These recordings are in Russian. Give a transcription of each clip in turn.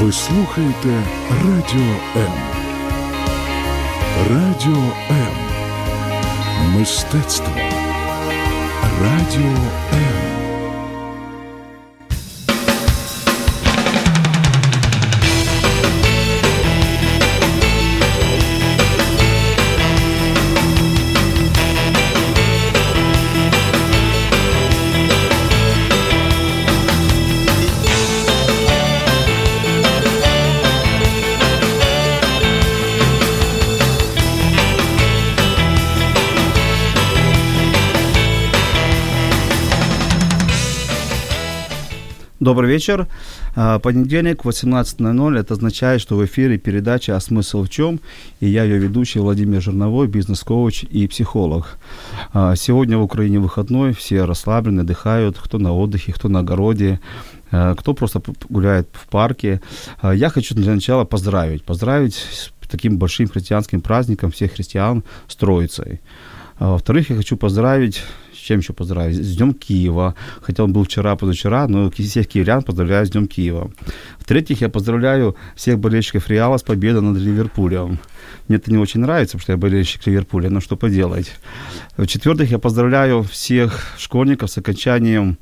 Ви слухаєте Радіо М. Радіо М. Мистецтво. Радіо М. Добрый вечер. А, Понедельник, 18.00. Это означает, что в эфире передача «А смысл в чем?» И я ее ведущий Владимир Жерновой, бизнес-коуч и психолог. А, Сегодня в Украине выходной, все расслаблены, отдыхают, кто на отдыхе, кто на огороде, а, кто просто гуляет в парке. Я хочу для начала поздравить. Поздравить с таким большим христианским праздником всех христиан с Троицей. Во-вторых, я хочу поздравить чем еще поздравить? С Днем Киева. Хотя он был вчера, позавчера, но всех киевлян поздравляю с Днем Киева. В-третьих, я поздравляю всех болельщиков Реала с победой над Ливерпулем. Мне это не очень нравится, потому что я болельщик Ливерпуля, но что поделать. В-четвертых, я поздравляю всех школьников с окончанием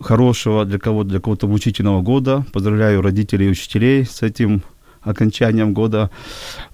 хорошего для кого для кого-то обучительного года. Поздравляю родителей и учителей с этим окончанием года.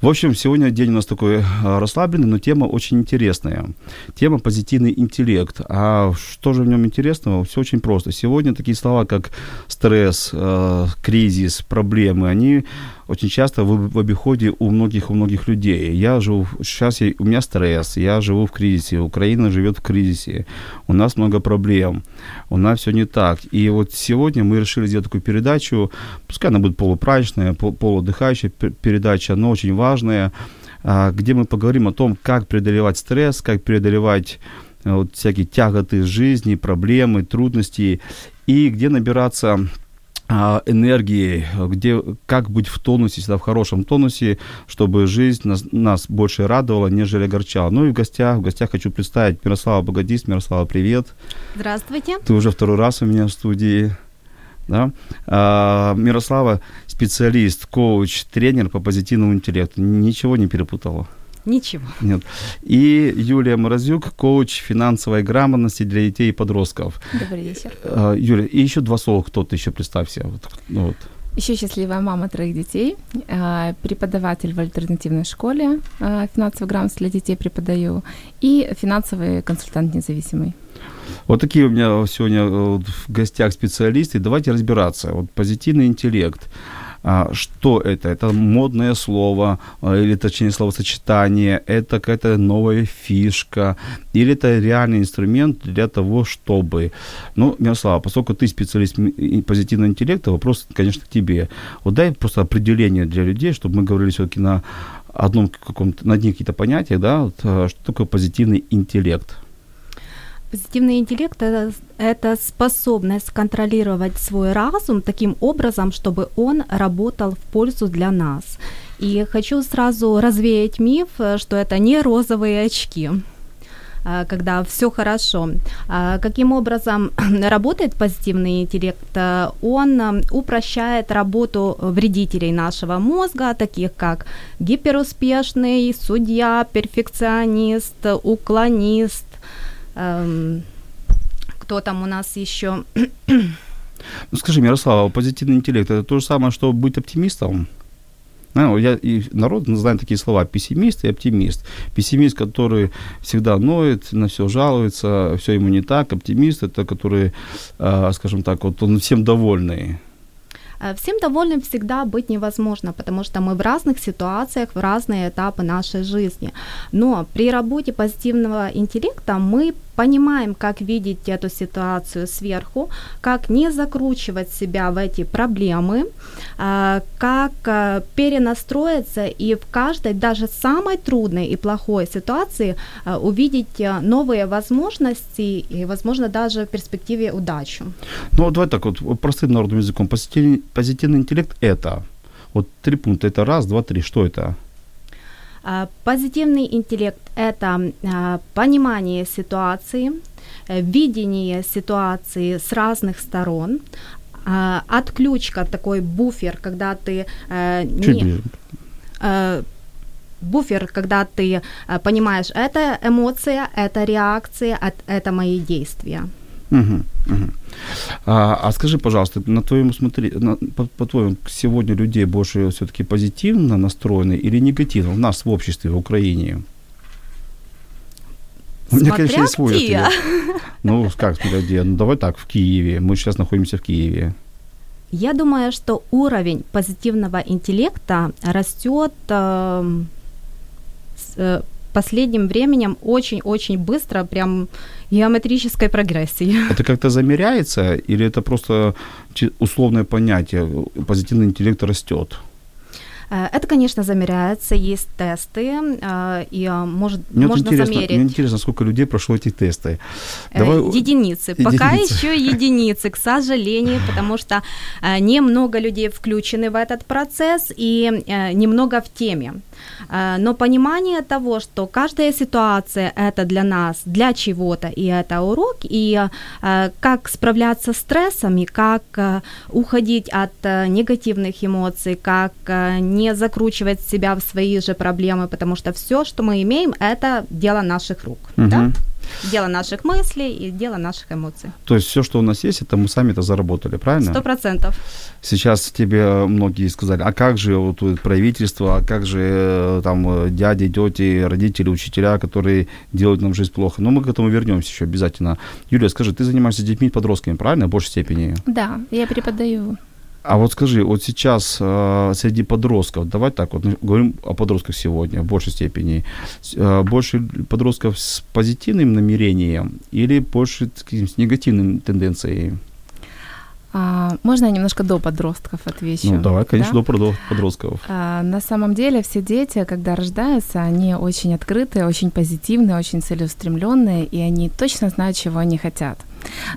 В общем, сегодня день у нас такой а, расслабленный, но тема очень интересная. Тема позитивный интеллект. А что же в нем интересного? Все очень просто. Сегодня такие слова, как стресс, э, кризис, проблемы, они очень часто в, обиходе у многих у многих людей. Я живу сейчас я, у меня стресс, я живу в кризисе, Украина живет в кризисе, у нас много проблем, у нас все не так. И вот сегодня мы решили сделать такую передачу, пускай она будет полупраздничная, пол- полуотдыхающая пер- передача, но очень важная, а, где мы поговорим о том, как преодолевать стресс, как преодолевать э, вот всякие тяготы жизни, проблемы, трудности, и где набираться а, энергии, где, как быть в тонусе, всегда в хорошем тонусе, чтобы жизнь нас, нас больше радовала, нежели огорчала. Ну и в гостях, в гостях хочу представить Мирослава Богодист. Мирослава, привет. Здравствуйте. Ты уже второй раз у меня в студии. Да? А, Мирослава специалист, коуч, тренер по позитивному интеллекту. Ничего не перепутала? Ничего. Нет. И Юлия Морозюк, коуч финансовой грамотности для детей и подростков. Добрый вечер. А, Юля, и еще два слова, кто ты еще представься. Вот, ну вот. Еще счастливая мама троих детей, э, преподаватель в альтернативной школе, э, финансовый грамотность для детей преподаю, и финансовый консультант независимый. Вот такие у меня сегодня э, в гостях специалисты. Давайте разбираться. Вот позитивный интеллект. А, Что это? Это модное слово, а, или точнее словосочетание, это какая-то новая фишка, или это реальный инструмент для того, чтобы... Ну, Мирослава, поскольку ты специалист позитивного интеллекта, вопрос, конечно, к тебе. Вот дай просто определение для людей, чтобы мы говорили все-таки на одном каком-то, на одних каких-то понятиях, да, вот, а, что такое позитивный интеллект? Позитивный интеллект это, это способность контролировать свой разум таким образом, чтобы он работал в пользу для нас. И хочу сразу развеять миф, что это не розовые очки э, когда все хорошо. А Каким образом работает позитивный интеллект? Э, Он упрощает работу вредителей нашего мозга, таких как гиперуспешный, судья, перфекционист, уклонист, эм, кто там у нас еще? Ну, скажи, Мирослава, позитивный интеллект – это то же самое, что быть оптимистом? Ну, я, и народ знает такие слова – пессимист и оптимист. Пессимист, который всегда ноет, на все жалуется, все ему не так. Оптимист – это который, э, скажем так, вот он всем довольный. Э, Всем довольным всегда быть невозможно, потому что мы в разных ситуациях, в разные этапы нашей жизни. Но при работе позитивного интеллекта мы понимаем, как видеть эту ситуацию сверху, как не закручивать себя в эти проблемы, э, как э, перенастроиться и в каждой, даже самой трудной и плохой ситуации э, увидеть новые возможности и, возможно, даже в перспективе удачу. Ну, вот давай так вот простым народным языком. Позитивный, позитивный интеллект – это вот три пункта. Это раз, два, три. Что это? А, Позитивный интеллект – это а, понимание ситуации, э, видение ситуации с разных сторон, А, отключка, такой буфер, когда ты э, Чуть не... ближе. э, буфер, когда ты понимаешь, это эмоция, это реакция, это мои действия. Мгм, мгм. А, а скажи, пожалуйста, на твоем смотри, на, по, по-твоему, сегодня людей больше все-таки позитивно настроены или негативно в нас в обществе, в Украине? У меня, конечно, есть свой ответ. Ну, как смотря где? Ну, давай так, в Киеве. Мы сейчас находимся в Киеве. Я думаю, что уровень позитивного интеллекта растет эм, с э, последним временем очень-очень быстро, прям геометрической прогрессии. Это как-то замеряется или это просто условное понятие? Позитивный интеллект растет. Э, Это, конечно, замеряется, есть тесты, э, и э, может, Мне можно интересно, замерить. мне интересно, сколько людей прошло эти тесты. Э, Давай- единицы. Пока Единицы. еще единицы, к сожалению, потому что немного людей включены в этот процесс и немного в теме. Э, Но понимание того, что каждая ситуация это для нас, для чего-то, и это урок, и э, как справляться с стрессами, как э, уходить от негативных эмоций, как не закручивать себя в свои же проблемы, потому что все, что мы имеем, это дело наших рук. Да? Дело наших мыслей и дело наших эмоций. То есть все, что у нас есть, это мы сами это заработали, правильно? Сто процентов. Сейчас тебе многие сказали, а как же вот правительство, а как же э, там э, дяди, тети, родители, учителя, которые делают нам жизнь плохо. Но мы к этому вернемся еще обязательно. Юлия, скажи, ты занимаешься детьми, подростками, правильно, в большей степени? Да, я преподаю. А вот скажи, вот сейчас э, среди подростков, давай так вот, ну, говорим о подростках сегодня в большей степени, э, больше подростков с позитивным намерением или больше с, негативным тенденцией? А, можно я немножко до подростков отвечу? Ну, давай, конечно, Да? до подро- подростков. А, На самом деле все дети, когда рождаются, они очень открытые, очень позитивные, очень целеустремленные, и они точно знают, чего они хотят.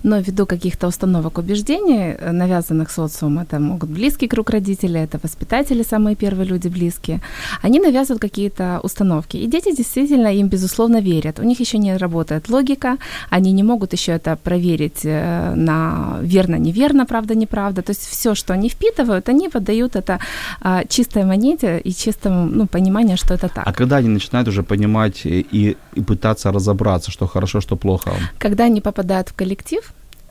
Но ввиду каких-то установок убеждений, э, навязанных социумом, это могут близкий круг родителей, это воспитатели, самые первые люди близкие, они навязывают какие-то установки. И дети действительно им, безусловно, верят. У них еще не работает логика, они не могут еще это проверить э, на верно-неверно, правда-неправда. То есть все, что они впитывают, они подают это а, чистой монете и чистому ну, пониманию, что это так. А когда они начинают уже понимать и, и- и пытаться разобраться, что хорошо, что плохо? Когда они попадают в коллектив,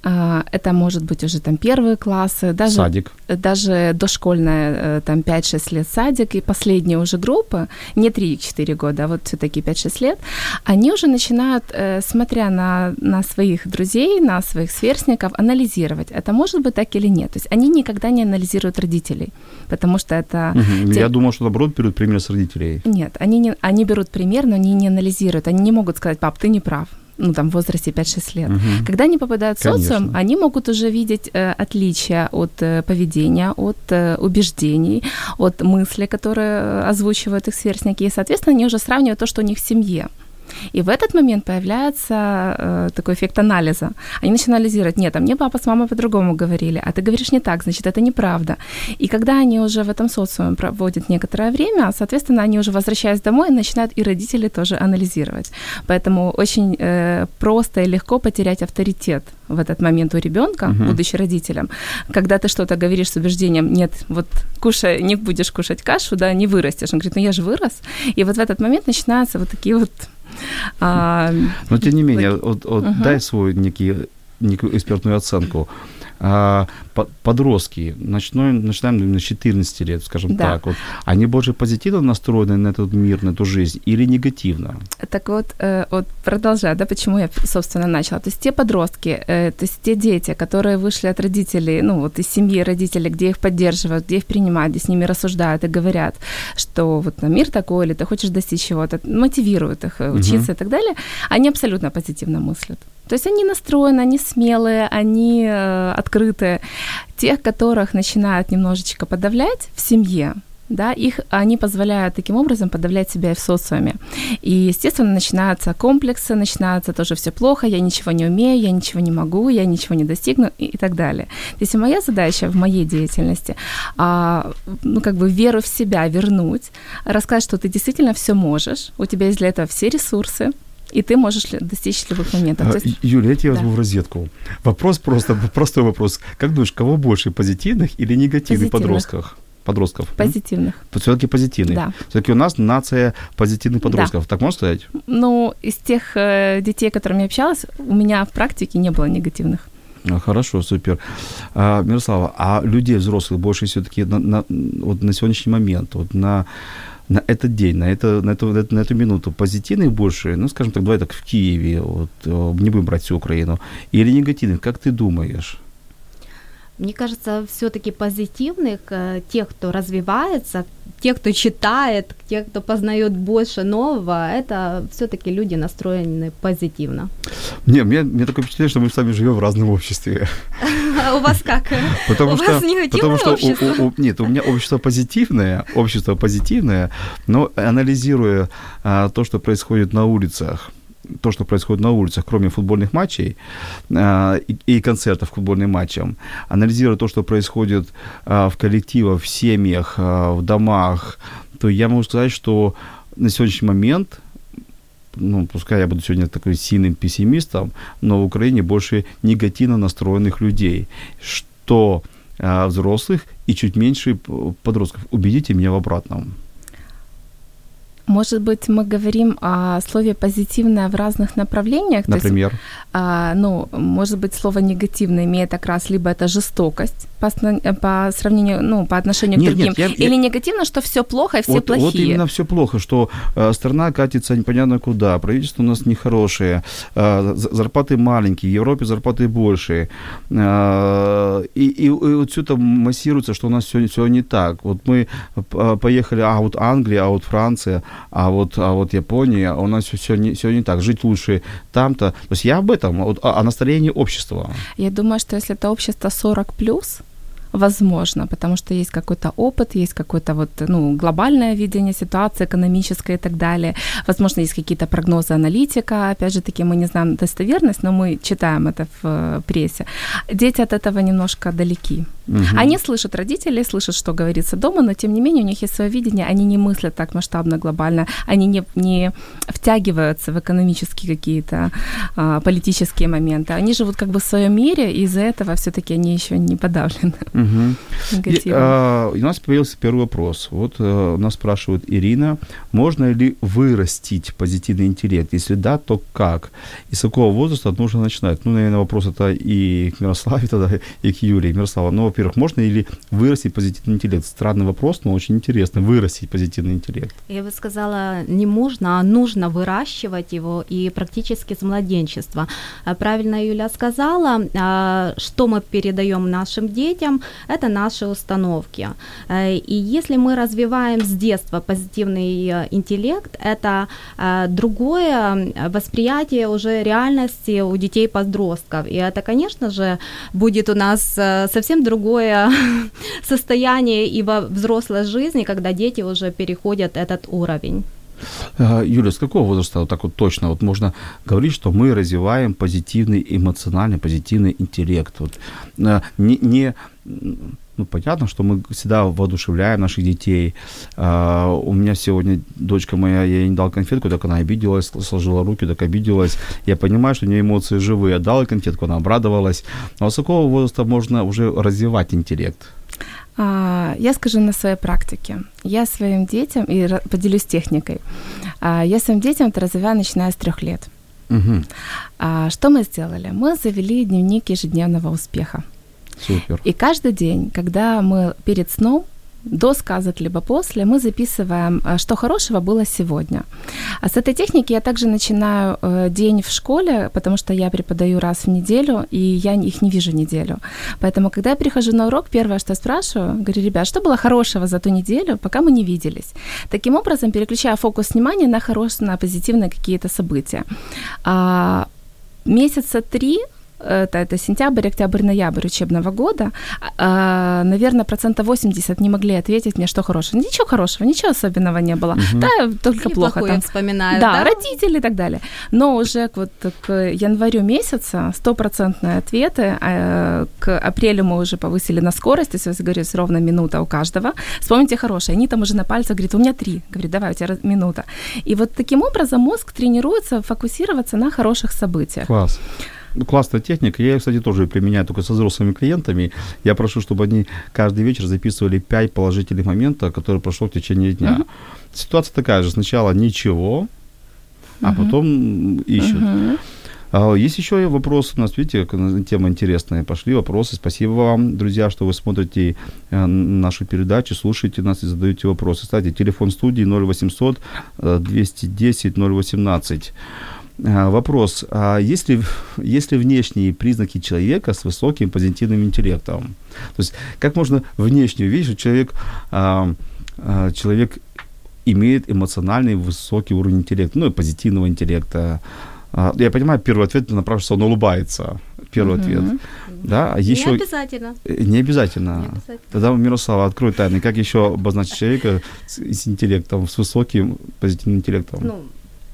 а, это может быть уже там первые классы, даже, Садик. даже дошкольная, э, там 5-6 лет садик, и последние уже группы, не 3-4 года, а вот все таки 5-6 лет, они уже начинают, э, смотря на, на своих друзей, на своих сверстников, анализировать, это может быть так или нет. То есть они никогда не анализируют родителей, потому что это... Мгм. те- Я думал, что наоборот берут пример с родителей. Нет, они, не, они берут пример, но они не анализируют. Они не могут сказать, пап, ты не прав. Ну, там, в возрасте 5-6 лет. Мгм. Когда они попадают в социум, они могут уже видеть э, отличия от э, поведения, от э, убеждений, от мыслей, которые э, озвучивают их сверстники. И, соответственно, они уже сравнивают то, что у них в семье. И в этот момент появляется э, такой эффект анализа. Они начинают анализировать, нет, а мне папа с мамой по-другому говорили, а ты говоришь не так, значит, это неправда. И когда они уже в этом социуме проводят некоторое время, соответственно, они уже возвращаясь домой, начинают и родители тоже анализировать. Поэтому очень э, просто и легко потерять авторитет в этот момент у ребенка, Мгм. будучи родителем. Когда ты что-то говоришь с убеждением, нет, вот кушай, не будешь кушать кашу, да, не вырастешь. Он говорит, ну я же вырос. И вот в этот момент начинаются вот такие вот а, Но тем не менее, вот, вот Мгм. дай свою некий, некую экспертную оценку. А, по- подростки, начинаем, начинаем на 14 лет, скажем Да. так, вот, они больше позитивно настроены на этот мир, на эту жизнь или негативно? Так вот, э, вот продолжая, да, почему я, собственно, начала. То есть те подростки, э, то есть те дети, которые вышли от родителей, ну вот из семьи родителей, где их поддерживают, где их принимают, где с ними рассуждают и говорят, что вот на мир такой, или ты хочешь достичь чего-то, мотивируют их э, учиться и так далее, они абсолютно позитивно мыслят. То есть они настроены, они смелые, они открытые. Тех, которых начинают немножечко подавлять в семье, да, их они позволяют таким образом подавлять себя и в социуме. И, естественно, начинаются комплексы, начинается тоже все плохо, я ничего не умею, я ничего не могу, я ничего не достигну и, и так далее. То есть моя задача в моей деятельности, а, ну, как бы веру в себя вернуть, рассказать, что ты действительно все можешь, у тебя есть для этого все ресурсы, и ты можешь достичь счастливых моментов. А, есть Юля, я тебя да. возьму в розетку. Вопрос просто, простой вопрос. Как думаешь, кого больше, позитивных или негативных Позитивных. подростков? Подростков. позитивных. Все-таки позитивных. Да. Все-таки у нас нация позитивных подростков. Так можно сказать? Ну, из тех э, детей, с которыми я общалась, у меня в практике не было негативных. А, Хорошо, супер. А, Мирослава, а людей взрослых больше все-таки на, на, вот на сегодняшний момент, вот на, на этот день, на, это, на, эту, на эту- минуту позитивных больше, ну, скажем так, давай так, в Киеве, вот, э, не будем брать всю Украину, или негативных, как ты думаешь? Мне кажется, все-таки позитивных, э, тех, кто развивается, тех, кто читает, тех, кто познает больше нового, это все-таки люди настроены позитивно. Не, мне, мне такое впечатление, что мы с вами живем в разном обществе. А у вас как? Потому У что, вас негативное потому что общество? у- у- нет, у меня общество позитивное, общество позитивное, но анализируя а, то, что происходит на улицах, то, что происходит на улицах, кроме футбольных матчей а, и, концертов футбольным матчам, анализируя то, что происходит а, в коллективах, в семьях, а, в домах, то я могу сказать, что на сегодняшний момент ну, пускай я буду сегодня такой сильным пессимистом, но в Украине больше негативно настроенных людей, что а, взрослых и чуть меньше подростков. Убедите меня в обратном. Может быть, мы говорим о слове позитивное в разных направлениях. То есть, Например, а, ну, может быть, слово негативное имеет как раз либо это жестокость по, сна- по сравнению, ну, по отношению Нет, к другим, нет, я- или я- негативно, что все плохо и все вот, плохие. вот именно все плохо, что э, страна катится непонятно куда, правительство у нас нехорошее, э, зарплаты маленькие, в Европе зарплаты больше, э, и, и, и вот все это массируется, что у нас все, все не так. Вот мы э, поехали, а вот Англия, а вот Франция, а вот, а вот Япония, у нас все, не, все не так, жить лучше там-то. То есть я об этом, вот, о, о настроении общества. Я думаю, что если это общество 40 плюс, возможно, потому что есть какой-то опыт, есть какое-то вот, ну, глобальное видение ситуации, экономическое и так далее. Возможно, есть какие-то прогнозы аналитика. Опять же таки, мы не знаем достоверность, но мы читаем это в э, прессе. Дети от этого немножко далеки. Мгм. Они слышат родителей, слышат, что говорится дома, но тем не менее у них есть свое видение, они не мыслят так масштабно, глобально, они не, не втягиваются в экономические какие-то а, политические моменты. Они живут как бы в своем мире, и из-за этого все-таки они еще не подавлены Мгм. Негативом. И, а, у нас появился первый вопрос. Вот а, нас спрашивает Ирина, можно ли вырастить позитивный интеллект? Если да, то как? И с какого возраста нужно начинать? Ну, наверное, вопрос это и к Мирославе тогда, и к Юлии. Мирослава, ну, во-первых, можно ли вырастить позитивный интеллект? Странный вопрос, но очень интересно. Вырастить позитивный интеллект. Я бы сказала, не можно, а нужно выращивать его и практически с младенчества. Правильно Юля сказала, а, что мы передаем нашим детям, это наши установки. Э, И если мы развиваем с детства позитивный э, интеллект, это э, другое восприятие уже реальности у детей-подростков. И это, конечно же, будет у нас совсем другое состояние и во взрослой жизни, когда дети уже переходят этот уровень. А, Юля, с какого возраста вот так вот точно вот можно говорить, что мы развиваем позитивный эмоциональный, позитивный интеллект? Вот, а, не, не, ну, понятно, что мы всегда воодушевляем наших детей. А, у меня сегодня дочка моя, я ей не дал конфетку, так она обиделась, сложила руки, так обиделась. Я понимаю, что у нее эмоции живые. Я дал ей конфетку, она обрадовалась. Но с какого возраста можно уже развивать интеллект? А, Я скажу на своей практике. Я своим детям, и поделюсь техникой, А, я своим детям это развиваю, начиная с трех лет. А, Что мы сделали? Мы завели дневник ежедневного успеха. Супер. И каждый день, когда мы перед сном, до сказок либо после, мы записываем, а, что хорошего было сегодня. А с этой техники я также начинаю э, день в школе, потому что я преподаю раз в неделю, и я их не вижу неделю. Поэтому, когда я прихожу на урок, первое, что я спрашиваю, говорю, ребят, что было хорошего за ту неделю, пока мы не виделись? Таким образом, переключая фокус внимания на хорошие, на позитивные какие-то события. А, месяца три это, это сентябрь, октябрь, ноябрь учебного года, а, наверное, процентов 80 не могли ответить мне, что хорошего. Ничего хорошего, ничего особенного не было. Мгм. Да, только Или плохо там. вспоминают, да, да? родители и так далее. Но уже к, вот, к январю месяца стопроцентные ответы. э, К апрелю мы уже повысили на скорость, то есть, я говорю, ровно минута у каждого. Вспомните хорошее. Они там уже на пальцах говорят, у меня три. Говорит, давай, у тебя минута. И вот таким образом мозг тренируется фокусироваться на хороших событиях. Класс. Классная техника. Я ее, кстати, тоже применяю только со взрослыми клиентами. Я прошу, чтобы они каждый вечер записывали 5 положительных моментов, которые прошло в течение дня. Мгм. Ситуация такая же. Сначала ничего, а потом ищут. А, Есть еще вопрос у нас, видите, тема интересная. Пошли вопросы. Спасибо вам, друзья, что вы смотрите э, нашу передачу, слушаете нас и задаете вопросы. Кстати, телефон студии 0800 э, 210 018. А, Вопрос. А есть ли, есть ли внешние признаки человека с высоким позитивным интеллектом? То есть как можно внешне увидеть, что человек, а, а, человек имеет эмоциональный высокий уровень интеллекта, ну и позитивного интеллекта. А, Я понимаю, первый ответ направлен, что он улыбается. Первый Мгм. ответ. Да, а еще Не обязательно. э, не обязательно. Не обязательно. Тогда, Мирослава, открой тайны. Как еще обозначить человека с, с интеллектом, с высоким позитивным интеллектом? Ну,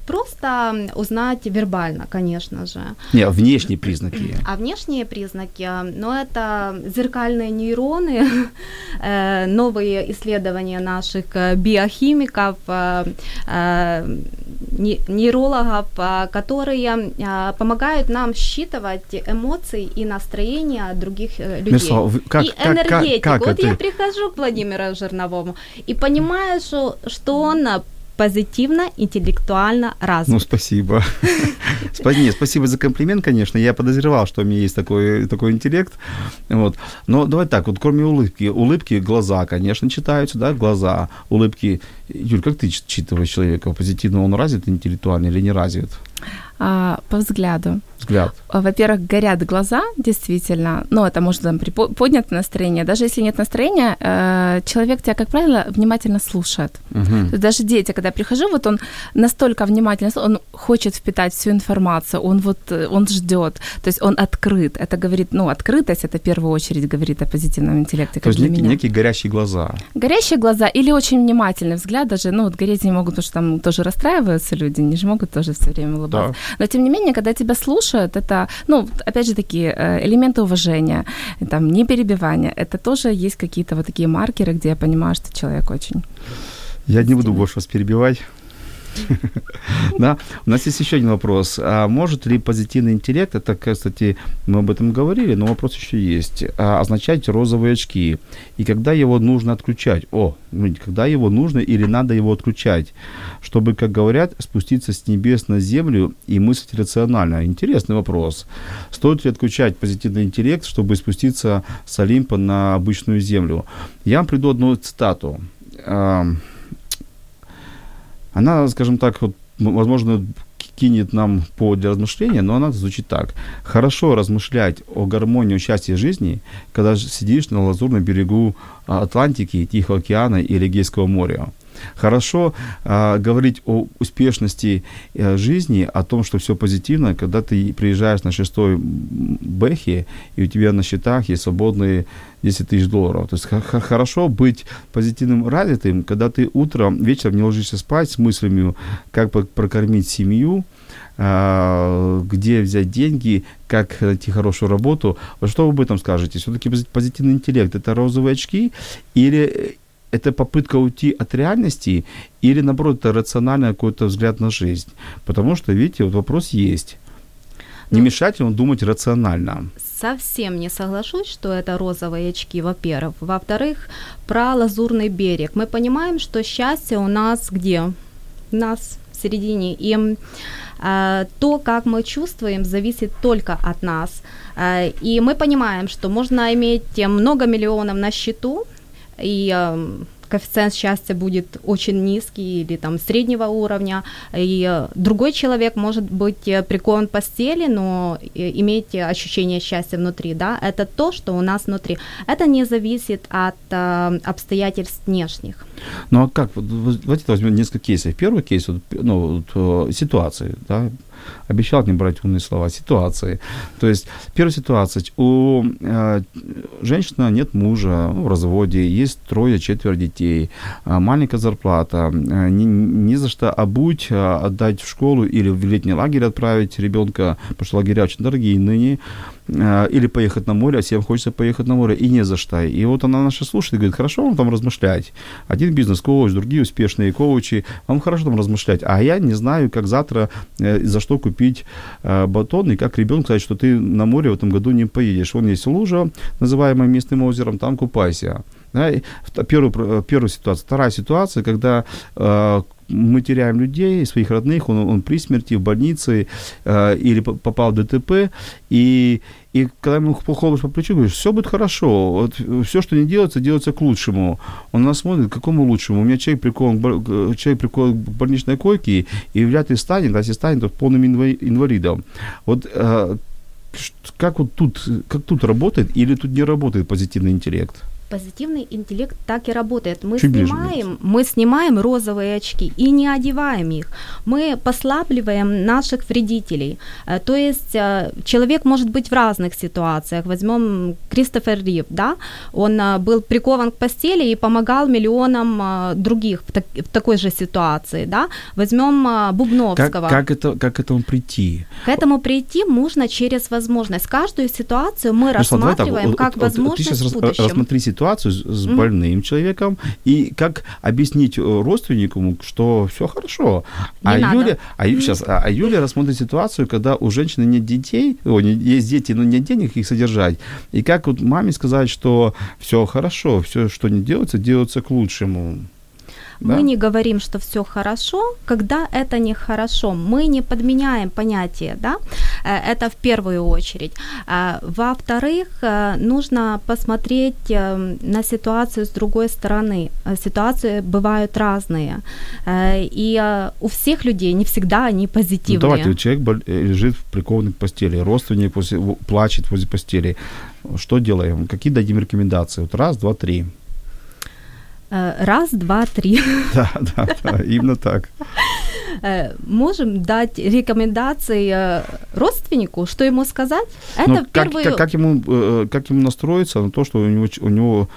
просто узнать вербально, конечно же. Не, внешние признаки. А внешние признаки, ну, это зеркальные нейроны, э, новые исследования наших э, биохимиков, э, не- нейрологов, которые помогают нам считывать эмоции и настроения других людей. Мирослава, вы- как- и как- как- энергетику. как вот это? я прихожу к Владимиру Жирновому и понимаю, что, что он позитивно, интеллектуально развит. Ну, спасибо. Спа- не, спасибо за комплимент, конечно. Я подозревал, что у меня есть такой, такой интеллект. Вот. Но давай так, вот кроме улыбки. Улыбки, глаза, конечно, читаются, да, глаза, улыбки. Юль, как ты чит- читываешь человека? Позитивно он развит интеллектуально или не развит? А, по взгляду. Взгляд. А, Во-первых, горят глаза, действительно, но это может там при по- поднятое настроение. Даже если нет настроения, э, человек тебя, как правило, внимательно слушает. Есть даже дети, когда я прихожу, вот он настолько внимательно, он хочет впитать всю информацию, он вот, э, он ждет, то есть он открыт. Это говорит, ну, открытость, это в первую очередь говорит о позитивном интеллекте, То есть некие, меня. некие горящие глаза. Горящие глаза или очень внимательный взгляд, даже, ну, вот гореть не могут, потому что там тоже расстраиваются люди, они же могут тоже все время улыбаться. Да. Но, тем не менее, когда тебя слушают, это, ну, опять же, такие э, элементы уважения, там, не перебивания, это тоже есть какие-то вот такие маркеры, где я понимаю, что человек очень... Я не буду больше вас перебивать. Да, у нас есть еще один вопрос. А может ли позитивный интеллект, это, кстати, мы об этом говорили, но вопрос еще есть, а, означать розовые очки? И когда его нужно отключать? О, ну, когда его нужно или надо его отключать, чтобы, как говорят, спуститься с небес на землю и мыслить рационально? Интересный вопрос. Стоит ли отключать позитивный интеллект, чтобы спуститься с Олимпа на обычную землю? Я вам приду одну цитату. Она, скажем так, вот, возможно, кинет нам повод для размышления, но она звучит так. Хорошо размышлять о гармонии счастья жизни, когда сидишь на лазурном берегу а, Атлантики, Тихого океана или Эгейского моря. Хорошо а, говорить о успешности э, жизни, о том, что все позитивно, когда ты приезжаешь на шестой бэхе, и у тебя на счетах есть свободные 10 тысяч долларов. То есть х- хорошо быть позитивным, развитым, когда ты утром, вечером не ложишься спать с мыслями, как прокормить семью, а, где взять деньги, как найти хорошую работу. Что вы об этом скажете? Все-таки позитивный интеллект – это розовые очки или это попытка уйти от реальности или, наоборот, это рациональный какой-то взгляд на жизнь? Потому что, видите, вот вопрос есть. Не Ну, мешать ему думать рационально. Совсем не соглашусь, что это розовые очки, во-первых. Во-вторых, про лазурный берег. Мы понимаем, что счастье у нас где? У нас в середине. И э, то, как мы чувствуем, зависит только от нас. Э, и мы понимаем, что можно иметь много миллионов на счету, и э, коэффициент счастья будет очень низкий или там среднего уровня, и э, другой человек может быть э, прикован к постели, но э, иметь ощущение счастья внутри, да, это то, что у нас внутри. Это не зависит от э, обстоятельств внешних. Ну а как? Давайте возьмем несколько кейсов. Первый кейс, ну, вот, ситуации, да, Обещал не брать умные слова. Ситуации. То есть, первая ситуация. У э, женщины нет мужа ну, в разводе, есть трое-четверо детей, э, маленькая зарплата, э, не, не за что обуть, э, отдать в школу или в летний лагерь отправить ребенка, потому что лагеря очень дорогие ныне. Э, или поехать на море, а всем хочется поехать на море, и не за что. И вот она наша слушает и говорит, хорошо вам там размышлять. Один бизнес-коуч, другие успешные коучи, вам хорошо там размышлять. А я не знаю, как завтра, э, за что купить э, батон, и как ребенку сказать, что ты на море в этом году не поедешь. Вон есть лужа, называемая местным озером, там купайся. Да, первую, первая ситуация. Вторая ситуация, когда э, мы теряем людей, своих родных, он, он при смерти, в больнице э, или попал в ДТП, и, и когда ему похлопаешь по плечу, говоришь, все будет хорошо, вот все, что не делается, делается к лучшему. Он нас смотрит, к какому лучшему? У меня человек прикован, человек прикован к больничной койке, и вряд ли станет, а если станет, то полным инвалидом. Вот э, как вот тут, как тут работает или тут не работает позитивный интеллект? Позитивный интеллект так и работает. Мы Чуть снимаем, мы снимаем розовые очки и не одеваем их. Мы послабливаем наших вредителей. Э, то есть э, человек может быть в разных ситуациях. Возьмем Кристофер Рив, да, он э, был прикован к постели и помогал миллионам других в, так, в такой же ситуации, да. Возьмем Бубновского. Как, как, это, как к этому прийти? К этому прийти можно через возможность. Каждую ситуацию мы ну, рассматриваем так, как вот, возможность ты сейчас в будущем. Ситуацию с, с mm-hmm. больным человеком и как объяснить э, родственнику, что все хорошо. Не а надо. Юля, а, сейчас, а, а Юля рассмотрит ситуацию, когда у женщины нет детей, о, есть дети, но нет денег их содержать. И как вот маме сказать, что все хорошо, все, что не делается, делается к лучшему. Мы не говорим, что все хорошо, когда это нехорошо. Мы не подменяем понятие, да, э, это в первую очередь. А, во-вторых, э, нужно посмотреть э, на ситуацию с другой стороны. Ситуации бывают разные. И у всех людей не всегда они позитивные. Ну, давайте, человек лежит прикованный к постели, родственник плачет возле постели. Что делаем? Какие дадим рекомендации? Вот раз, два, три. Э, раз, два, три. Да, да, да, именно так. Э, можем дать рекомендации э, родственнику, что ему сказать? Это Но как, первый... как, как, ему, как ему настроиться на то, что у него, у него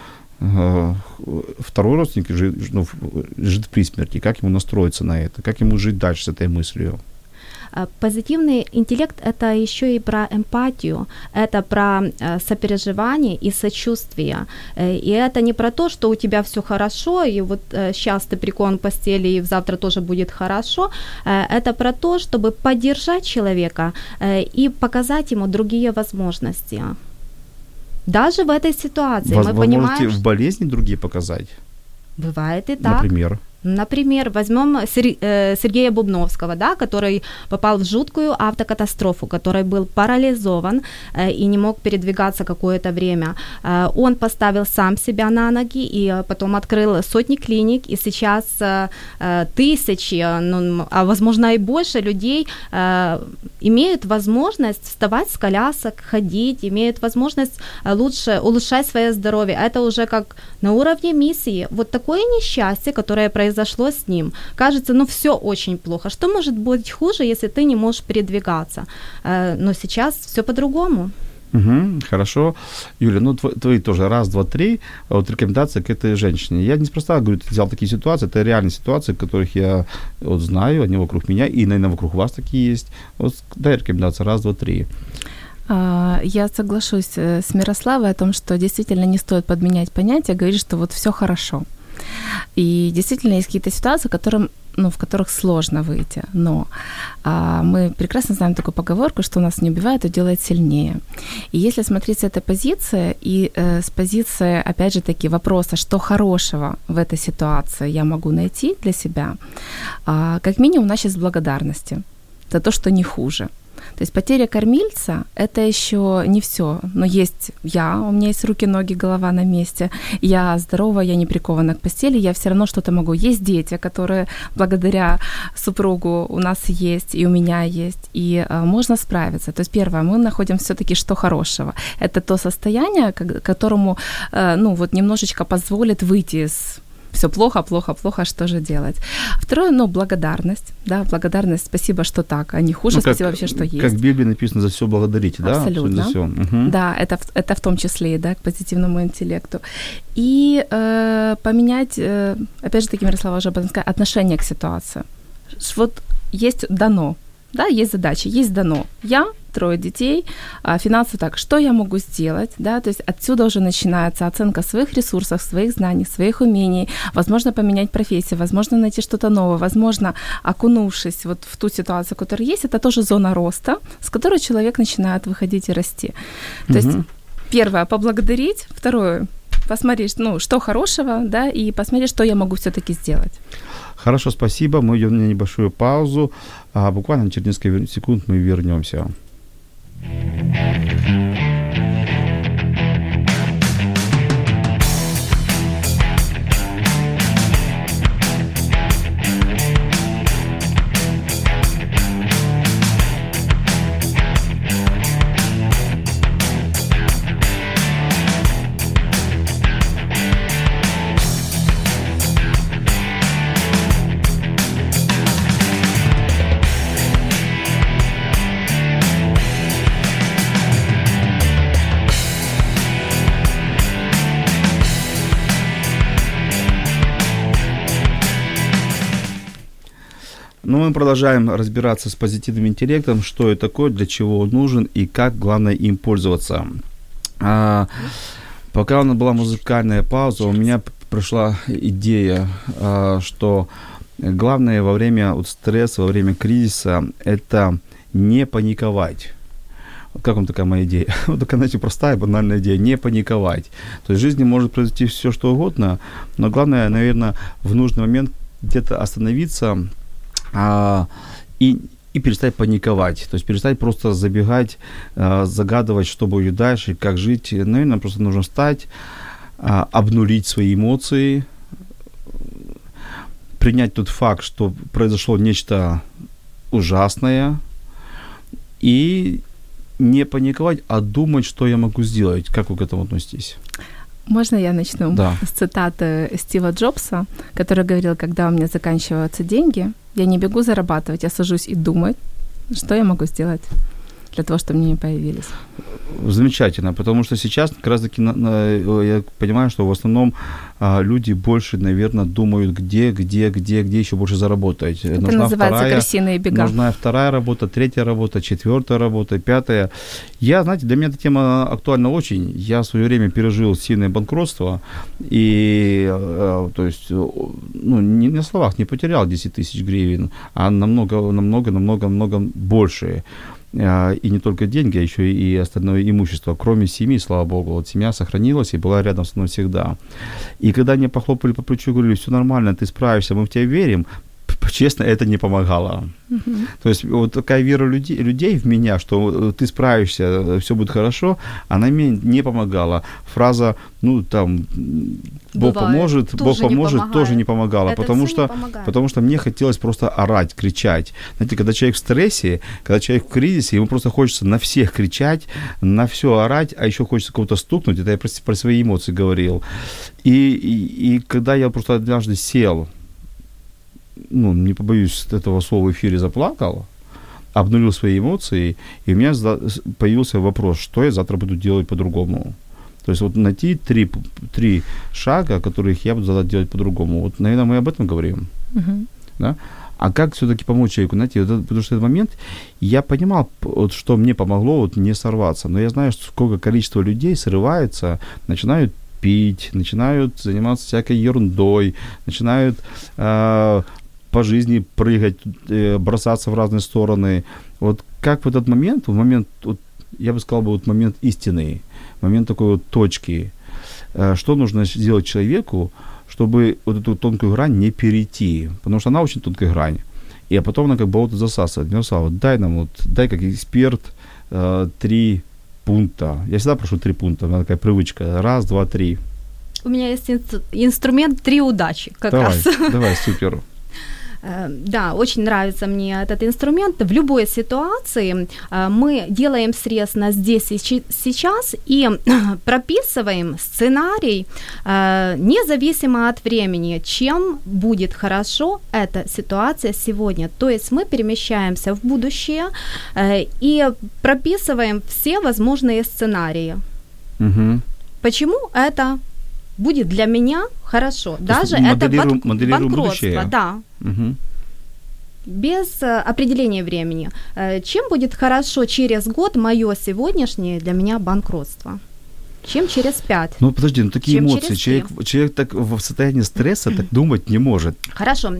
второй родственник лежит, ну, лежит при смерти, как ему настроиться на это, как ему жить дальше с этой мыслью? Э, позитивный интеллект – это еще и про эмпатию, это про э, сопереживание и сочувствие. Э, и это не про то, что у тебя все хорошо, и вот сейчас ты прикован к постели, и завтра тоже будет хорошо. Это про то, чтобы поддержать человека и показать ему другие возможности. Даже в этой ситуации Воз, мы вы понимаем, можете в болезни другие показать? Бывает и так. Например? Например, возьмем э, Сергея Бубновского, да, который попал в жуткую автокатастрофу, который был парализован э, и не мог передвигаться какое-то время. Э, он поставил сам себя на ноги и потом открыл сотни клиник, и сейчас тысячи, ну, а возможно и больше людей имеют возможность вставать с колясок, ходить, имеют возможность лучше улучшать свое здоровье. Это уже как на уровне миссии. Вот такое несчастье, которое происходит произошло с ним. Кажется, ну все очень плохо. Что может быть хуже, если ты не можешь передвигаться? Э, но сейчас все по-другому. Угу, хорошо. Юля, ну твои, твои тоже раз, два, три. Вот рекомендация к этой женщине. Я неспроста говорю, ты взял такие ситуации, это реальные ситуации, которых я вот знаю, они вокруг меня, и, наверное, вокруг вас такие есть. Вот дай рекомендация раз, два, три. А, я соглашусь э, с Мирославой о том, что действительно не стоит подменять понятие, говорить, что вот все хорошо. И действительно есть какие-то ситуации, которым ну, в которых сложно выйти. Но а, мы прекрасно знаем такую поговорку, что нас не убивает, то делает сильнее. И если смотреть с этой позиции и э, с позиции, опять же таки, вопроса, что хорошего в этой ситуации я могу найти для себя, а, как минимум, у нас сейчас благодарности за то, что не хуже. То есть потеря кормильца – это еще не все. Но есть я, у меня есть руки, ноги, голова на месте. Я здорова, я не прикована к постели, я все равно что-то могу. Есть дети, которые благодаря супругу у нас есть, и у меня есть, и э, можно справиться. То есть первое, мы находим все-таки что хорошего. Это то состояние, которому, э, ну вот немножечко позволит выйти из все плохо, плохо, плохо, что же делать? Второе, ну, благодарность, да, благодарность, спасибо, что так, а не хуже, Ну, как- спасибо вообще, что есть. Как в Библии написано, за все благодарите, да? Абсолютно. За все. Мгм. Да, это, это в том числе да, к позитивному интеллекту. И э, поменять, э, опять же таки, Мирослава сказала, отношение к ситуации. Вот есть дано, да, есть задача, есть дано. Я, трое детей, а, финансово так, что я могу сделать, да, то есть отсюда уже начинается оценка своих ресурсов, своих знаний, своих умений, возможно, поменять профессию, возможно, найти что-то новое, возможно, окунувшись вот в ту ситуацию, которая есть, это тоже зона роста, с которой человек начинает выходить и расти. То есть Мгм. первое поблагодарить, второе посмотреть, ну, что хорошего, да, и посмотреть, что я могу все-таки сделать. Хорошо, спасибо. Мы идем на небольшую паузу. А буквально через несколько секунд мы вернемся. Ну, мы продолжаем разбираться с позитивным интеллектом, что это такое, для чего он нужен и как, главное, им пользоваться. А, пока у нас была музыкальная пауза, у меня пришла идея, а, что главное во время вот, стресса, во время кризиса – это не паниковать. Как вам такая моя идея? Вот такая, знаете, простая, банальная идея. Не паниковать. То есть в жизни может произойти все, что угодно, но главное, наверное, в нужный момент где-то остановиться а, и, и перестать паниковать. То есть перестать просто забегать, а, загадывать, что будет дальше, как жить. Наверное, просто нужно встать, а, обнулить свои эмоции, принять тот факт, что произошло нечто ужасное, и не паниковать, а думать, что я могу сделать. Как вы к этому относитесь? Можно я начну Да. с цитаты Стива Джобса, который говорил, когда у меня заканчиваются деньги, я не бегу зарабатывать, я сажусь и думаю, что я могу сделать для того, чтобы они не появились. Замечательно, потому что сейчас как раз-таки я понимаю, что в основном а, люди больше, наверное, думают, где, где, где, где еще больше заработать. Это называется крысиные бега. Нужна вторая работа, третья работа, четвертая работа, пятая. Я, знаете, для меня эта тема актуальна очень. Я в свое время пережил сильное банкротство, и, э, то есть, ну, не на словах не потерял 10 тысяч гривен, а намного, намного, намного, намного больше. А, И не только деньги, а еще и остальное имущество, кроме семьи, слава богу. Вот семья сохранилась и была рядом со мной всегда. И когда мне похлопали по плечу говорили, все нормально, ты справишься, мы в тебя верим, честно, это не помогало. То есть вот такая вера людей, людей в меня, что ты справишься, все будет хорошо, она мне не помогала. Фраза, ну там, Бог Бывает, поможет, тоже Бог не поможет, тоже помогает. не помогала, Это потому что, не помогает. потому что мне хотелось просто орать, кричать. Знаете, когда человек в стрессе, когда человек в кризисе, ему просто хочется на всех кричать, на все орать, а еще хочется кого-то стукнуть. Это я про, про свои эмоции говорил. И, и, и когда я просто однажды сел, ну, не побоюсь этого слова в эфире, заплакал, обнулил свои эмоции, и у меня появился вопрос, что я завтра буду делать по-другому. То есть вот найти три, три шага, которых я буду завтра делать по-другому. Вот, наверное, мы об этом говорим. Мгм. А как все-таки помочь человеку? Знаете, вот потому что этот момент, я понимал, вот, что мне помогло вот, не сорваться. Но я знаю, что сколько количество людей срываются, начинают пить, начинают заниматься всякой ерундой, начинают э, по жизни прыгать, э, бросаться в разные стороны. Вот как в этот момент, в момент, вот, я бы сказал, бы, вот момент истины, момент такой вот точки, э, что нужно сделать человеку, чтобы вот эту тонкую грань не перейти, потому что она очень тонкая грань. И а потом она как болото засасывает. Мирослав, вот дай нам, вот, дай как эксперт э, три пункта. Я всегда прошу три пункта, у меня такая привычка. Раз, два, три. У меня есть инс- инструмент три удачи как давай, раз. давай, супер. Э, Да, очень нравится мне этот инструмент. В любой ситуации э, мы делаем срез на здесь и сейчас и прописываем сценарий э, независимо от времени, чем будет хорошо эта ситуация сегодня. То есть мы перемещаемся в будущее э, и прописываем все возможные сценарии. Мгм. Почему это будет для меня хорошо? есть Даже это моделируем банкротство, будущее? да Мгм. без э, определения времени. Э, Чем будет хорошо через год мое сегодняшнее для меня банкротство? Чем через пять? Ну подожди, ну такие Чем эмоции. Человек, человек так в состоянии стресса так думать не может. Хорошо.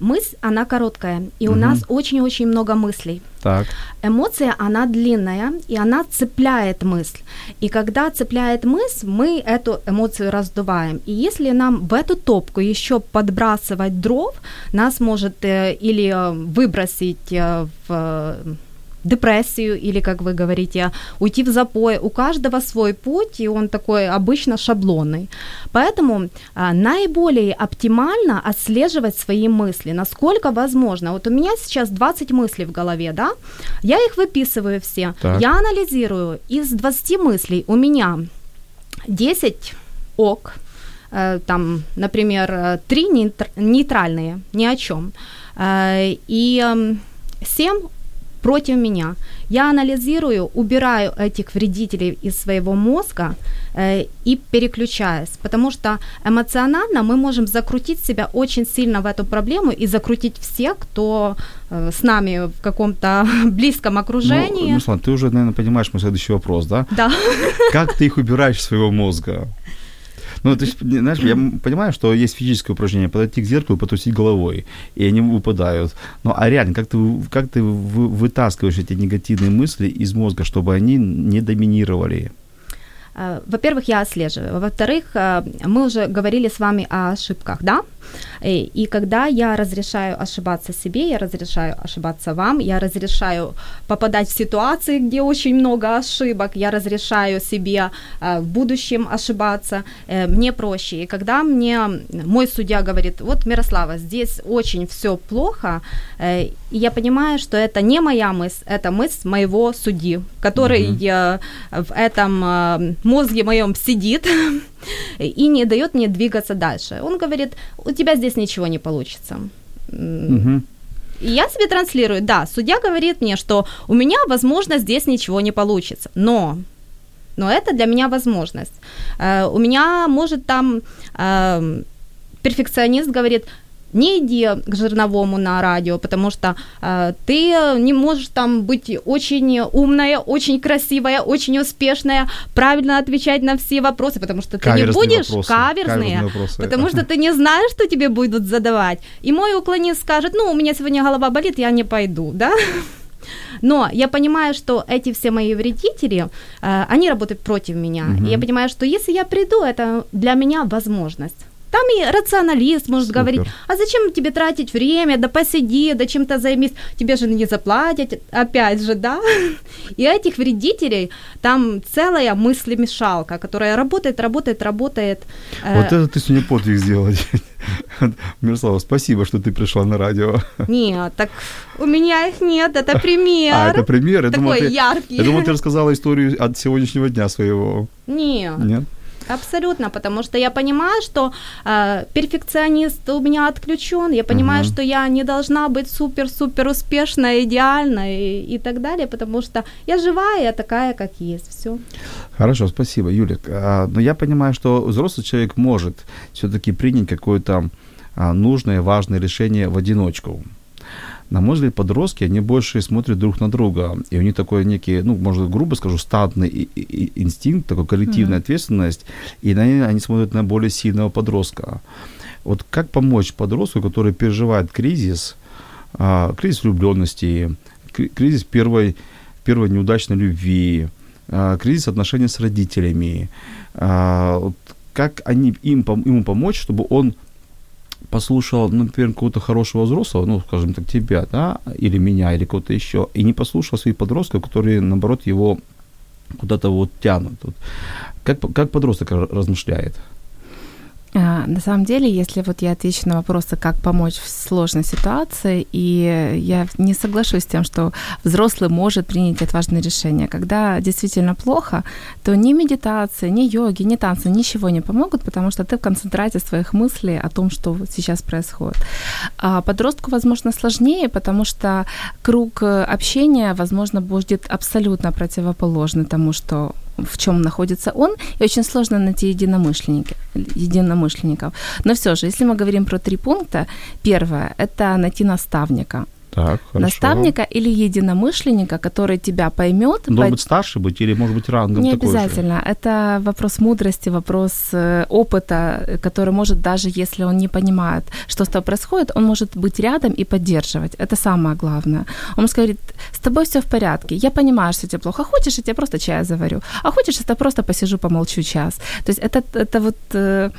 Мысль, она короткая, и у Мгм. нас очень-очень много мыслей. Так. Эмоция, она длинная, и она цепляет мысль. И когда цепляет мысль, мы эту эмоцию раздуваем. И если нам в эту топку еще подбрасывать дров, нас может э, или э, выбросить э, в депрессию, или, как вы говорите, уйти в запой. У каждого свой путь, и он такой обычно шаблонный. Поэтому а, наиболее оптимально отслеживать свои мысли, насколько возможно. Вот у меня сейчас 20 мыслей в голове, да? Я их выписываю все. Так. Я анализирую. Из 20 мыслей у меня 10 ок, э, там, например, э, 3 нейтр- нейтральные, ни о чем, э, и эм, 7 против меня. Я анализирую, убираю этих вредителей из своего мозга э, и переключаюсь, потому что эмоционально мы можем закрутить себя очень сильно в эту проблему и закрутить всех, кто э, с нами в каком-то близком окружении. Ну, Руслан, ты уже, наверное, понимаешь мой следующий вопрос, да? да. Как ты их убираешь из своего мозга? Ну, то есть, знаешь, я понимаю, что есть физическое упражнение, подойти к зеркалу, потусить головой, и они выпадают. Ну, а реально, как ты, как ты вы- вытаскиваешь эти негативные мысли из мозга, чтобы они не доминировали? Э, Во-первых, я отслеживаю. Во-вторых, э, мы уже говорили с вами о ошибках, да? И, и когда я разрешаю ошибаться себе, я разрешаю ошибаться вам, я разрешаю попадать в ситуации, где очень много ошибок, я разрешаю себе э, в будущем ошибаться, э, мне проще. И когда мне мой судья говорит, вот, Мирослава, здесь очень все плохо, э, и я понимаю, что это не моя мысль, это мысль моего судьи, который э, в этом э, мозге моем сидит и не дает мне двигаться дальше. Он говорит, у тебя здесь ничего не получится. Мгм. И я себе транслирую, да, судья говорит мне, что у меня, возможно, здесь ничего не получится, но, но это для меня возможность. Э, у меня, может, там эм, перфекционист говорит, не иди к жирновому на радио, потому что э, ты не можешь там быть очень умная, очень красивая, очень успешная, правильно отвечать на все вопросы, потому что ты не будешь вопросы, каверзные, вопросы. потому что ты не знаешь, что тебе будут задавать. И мой уклонист скажет, ну, у меня сегодня голова болит, я не пойду, да? Но я понимаю, что эти все мои вредители, э, они работают против меня. Мгм. И я понимаю, что если я приду, это для меня возможность. Там и рационалист может Супер. говорить, а зачем тебе тратить время, да посиди, да чем-то займись, тебе же не заплатят, опять же, да? И этих вредителей там целая мыслемешалка, которая работает, работает, работает. Э, Вот это ты сегодня подвиг сделала. Мирослава, спасибо, что ты пришла на радио. Нет, так у меня их нет, это пример. А, это пример. Я думал, Такой ты, яркий. я думал, ты рассказала историю от сегодняшнего дня своего. Нет, Нет? Абсолютно, потому что я понимаю, что э, перфекционист у меня отключен, я понимаю, Мгм. что я не должна быть супер-супер успешной, идеальной и, и так далее, потому что я живая, я такая, как есть, все. Хорошо, спасибо, Юлик. А, Но я понимаю, что взрослый человек может все-таки принять какое-то а, нужное, важное решение в одиночку. На мой взгляд, подростки, они больше смотрят друг на друга, и у них такой некий, ну, может, грубо скажу, и инстинкт, такой коллективная ответственность, и на они, они смотрят на более сильного подростка. Вот как помочь подростку, который переживает кризис, а, кризис влюбленности, кри- кризис первой, первой неудачной любви, а, кризис отношений с родителями, а, как они, им, ему помочь, чтобы он послушал, ну, например, какого-то хорошего взрослого, ну, скажем так, тебя, да, или меня, или кого-то еще, и не послушал своих подростков, которые, наоборот, его куда-то вот тянут. Вот. Как, как подросток ра- размышляет? А, На самом деле, если вот я отвечу на вопросы, как помочь в сложной ситуации, и я не соглашусь с тем, что взрослый может принять отважное решение. Когда действительно плохо, то ни медитация, ни йоги, ни танцы ничего не помогут, потому что ты в концентрате своих мыслей о том, что сейчас происходит. А подростку, возможно, сложнее, потому что круг общения, возможно, будет абсолютно противоположный тому, что в чем находится он, и очень сложно найти единомышленники, единомышленников. Но все же, если мы говорим про три пункта, первое – это найти наставника. Так, хорошо. Наставника или единомышленника, который тебя поймет. Должен быть старше быть или, может быть, рангом Не такой же? обязательно. Это вопрос мудрости, вопрос э, опыта, э, который может, даже если он не понимает, что с тобой происходит, он может быть рядом и поддерживать. Это самое главное. Он говорить, с тобой все в порядке, я понимаю, что тебе плохо. Хочешь, я тебе просто чай заварю. А хочешь, я просто посижу, помолчу час. То есть это, это вот, э,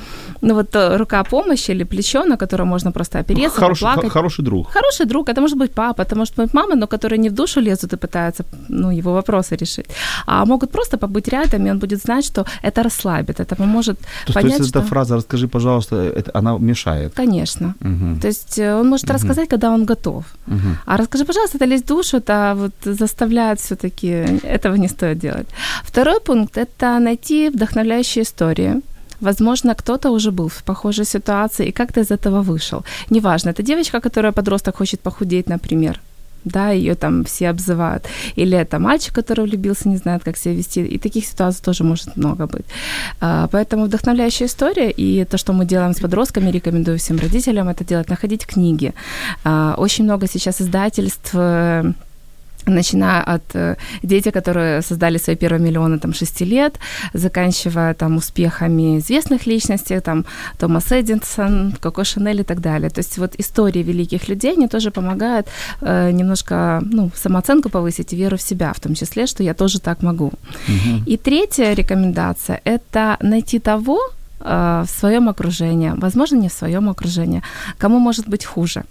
ну вот рука помощи или плечо, на которое можно просто опереться, Хороший, поплакать. х- хороший друг. Хороший друг, это может быть папа, это может быть мама, но которые не в душу лезут и пытаются ну, его вопросы решить, а могут просто побыть рядом, и он будет знать, что это расслабит, это поможет То, есть, то понять, есть что... эта фраза «расскажи, пожалуйста», это, она мешает. Конечно. Мгм. То есть э, он может рассказать, когда он готов. Мгм. А расскажи, пожалуйста, это лезть в душу, это вот заставляет все таки этого не стоит делать. Второй пункт – это найти вдохновляющие истории. Возможно, кто-то уже был в похожей ситуации и как-то из этого вышел. Неважно, это девочка, которая подросток хочет похудеть, например, да, ее там все обзывают. Или это мальчик, который влюбился, не знает, как себя вести. И таких ситуаций тоже может много быть. А, Поэтому вдохновляющая история, и то, что мы делаем с подростками, рекомендую всем родителям это делать, находить книги. А, Очень много сейчас издательств э, начиная от э, дети, которые создали свои первые миллионы там 6 лет, заканчивая там успехами известных личностей, там Томас Эдинсон, Коко Шанель и так далее. То есть вот истории великих людей, они тоже помогают э, немножко ну, самооценку повысить и веру в себя, в том числе, что я тоже так могу. Мгм. И третья рекомендация – это найти того э, в своем окружении, возможно, не в своем окружении, кому может быть хуже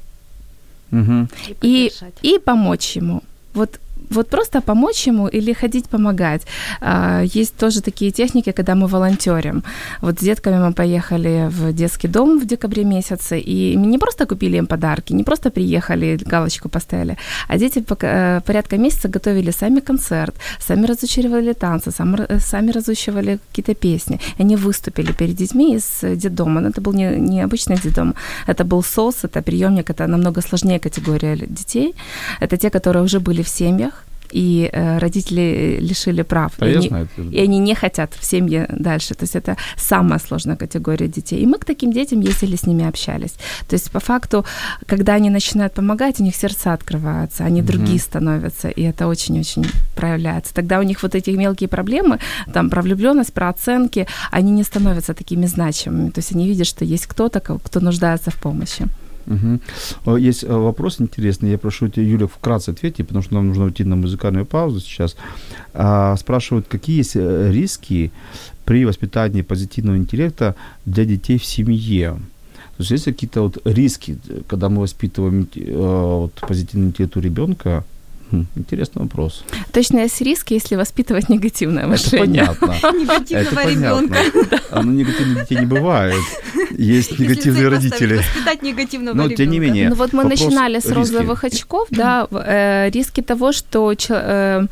Мгм. и, и помочь ему. Вот вот просто помочь ему или ходить помогать. А, Есть тоже такие техники, когда мы волонтерим. Вот с детками мы поехали в детский дом в декабре месяце, и мы не просто купили им подарки, не просто приехали, галочку поставили, а дети э, порядка месяца готовили сами концерт, сами разучивали танцы, сами, э, сами разучивали какие-то песни. Они выступили перед детьми из детдома. Но это был не, не обычный детдом, это был СОС, это приемник, это намного сложнее категория детей. Это те, которые уже были в семьях, и э, родители лишили прав. А и, я они, знаю. это. и они не хотят в семье дальше. То есть это самая сложная категория детей. И мы к таким детям ездили, с ними общались. То есть по факту, когда они начинают помогать, у них сердца открываются, они Мгм. другие становятся, и это очень-очень проявляется. Тогда у них вот эти мелкие проблемы, там про влюбленность, про оценки, они не становятся такими значимыми. То есть они видят, что есть кто-то, кто нуждается в помощи. Э, Есть э, вопрос интересный. Я прошу тебя, Юля, вкратце ответьте, потому что нам нужно уйти на музыкальную паузу сейчас. А, Спрашивают, какие есть э, риски при воспитании позитивного интеллекта для детей в семье? То есть есть какие-то вот риски, когда мы воспитываем вот, позитивный интеллект у ребенка? Хм, интересный вопрос. Точно есть риски, если воспитывать негативное Это мышление. понятно. Это Негативного понятно. ребенка. А, ну, негативных детей не бывает. Есть негативные родители. Воспитать негативного Но, тем не ребенка. менее, Ну вот мы начинали с риски. розовых очков, да, э, риски того, что э,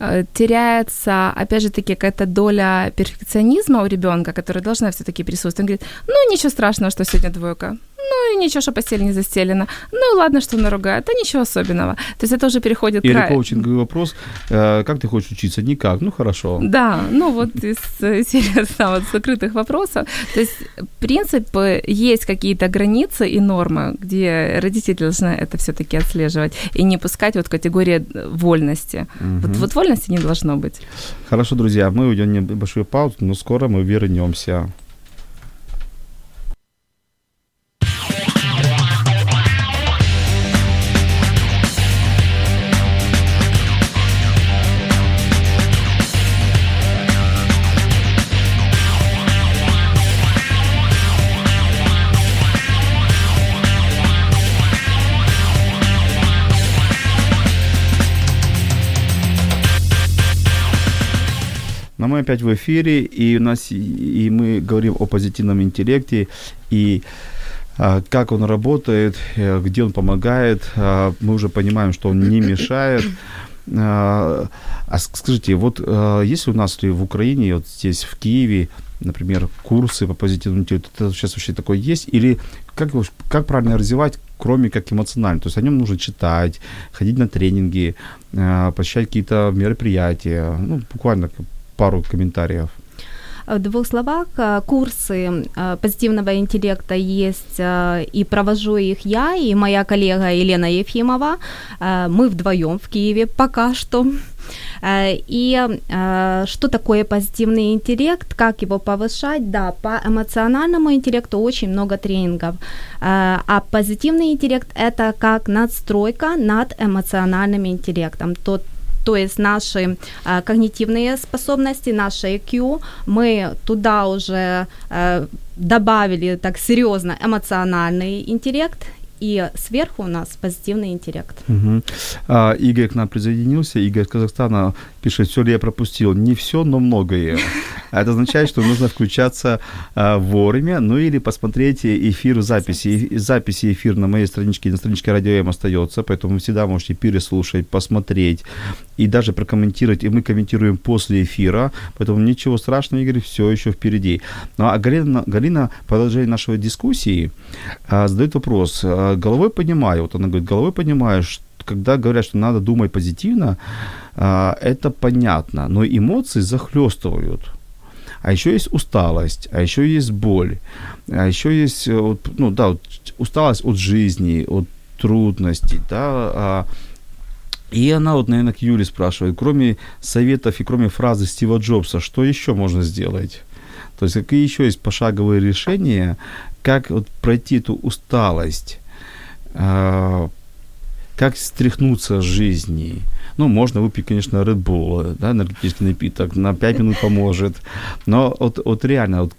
э, теряется, опять же таки, какая-то доля перфекционизма у ребенка, которая должна все-таки присутствовать. Он говорит, ну ничего страшного, что сегодня двойка. Ну и ничего, что постель не застелена. Ну ладно, что наругает, да ничего особенного. То есть это уже переходит Или край. коучинговый вопрос, э, как ты хочешь учиться? Никак, ну хорошо. Да, ну вот из э, серии вот закрытых вопросов. То есть, принцип, есть какие-то границы и нормы, где родители должны это все-таки отслеживать и не пускать вот категории вольности. Вот, вот вольности не должно быть. Хорошо, друзья, мы уйдем небольшую паузу, но скоро мы вернемся. Опять в эфире, и у нас и мы говорим о позитивном интеллекте и а, как он работает, э, где он помогает. А, мы уже понимаем, что он не мешает. А, а скажите, вот если у нас в Украине, вот здесь в Киеве, например, курсы по позитивному интеллекту, это сейчас вообще такое есть? Или как, как правильно развивать, кроме как эмоционально? То есть о нем нужно читать, ходить на тренинги, посещать какие-то мероприятия, ну, буквально пару комментариев. В двух словах, э, курсы э, позитивного интеллекта есть, и провожу их я и моя коллега Елена Ефимова. Мы вдвоем в Киеве пока что. И что такое позитивный интеллект, как его повышать? Да, по эмоциональному интеллекту очень много тренингов. А позитивный интеллект – это как надстройка над эмоциональным интеллектом. Тот то есть наши э, когнитивные способности, наше IQ, мы туда уже э, добавили так серьезно эмоциональный интеллект и сверху у нас позитивный интеллект. Угу. А, Игорь к нам присоединился. Игорь из Казахстана пишет, все ли я пропустил. Не все, но многое. Это означает, что нужно включаться а, вовремя, ну или посмотреть эфир записи. Записи эфир на моей страничке, на страничке Радио М остается, поэтому вы всегда можете переслушать, посмотреть и даже прокомментировать. И мы комментируем после эфира, поэтому ничего страшного, Игорь, все еще впереди. Ну а Галина, Галина продолжение нашей дискуссии, а, задает вопрос. А, головой понимаю, вот она говорит, головой понимаю, что когда говорят, что надо думать позитивно, а, это понятно, но эмоции захлестывают. А еще есть усталость, а еще есть боль, а еще есть э, ну, да, усталость от жизни, от трудностей, да, а, и она вот, наверное, к Юле спрашивает, кроме советов и кроме фразы Стива Джобса, что еще можно сделать? То есть какие еще есть пошаговые решения, как вот пройти эту усталость, а, как стряхнуться с жизни. Ну, можно выпить, конечно, Red Bull, да, энергетический напиток, на 5 минут поможет. Но вот, вот реально, вот,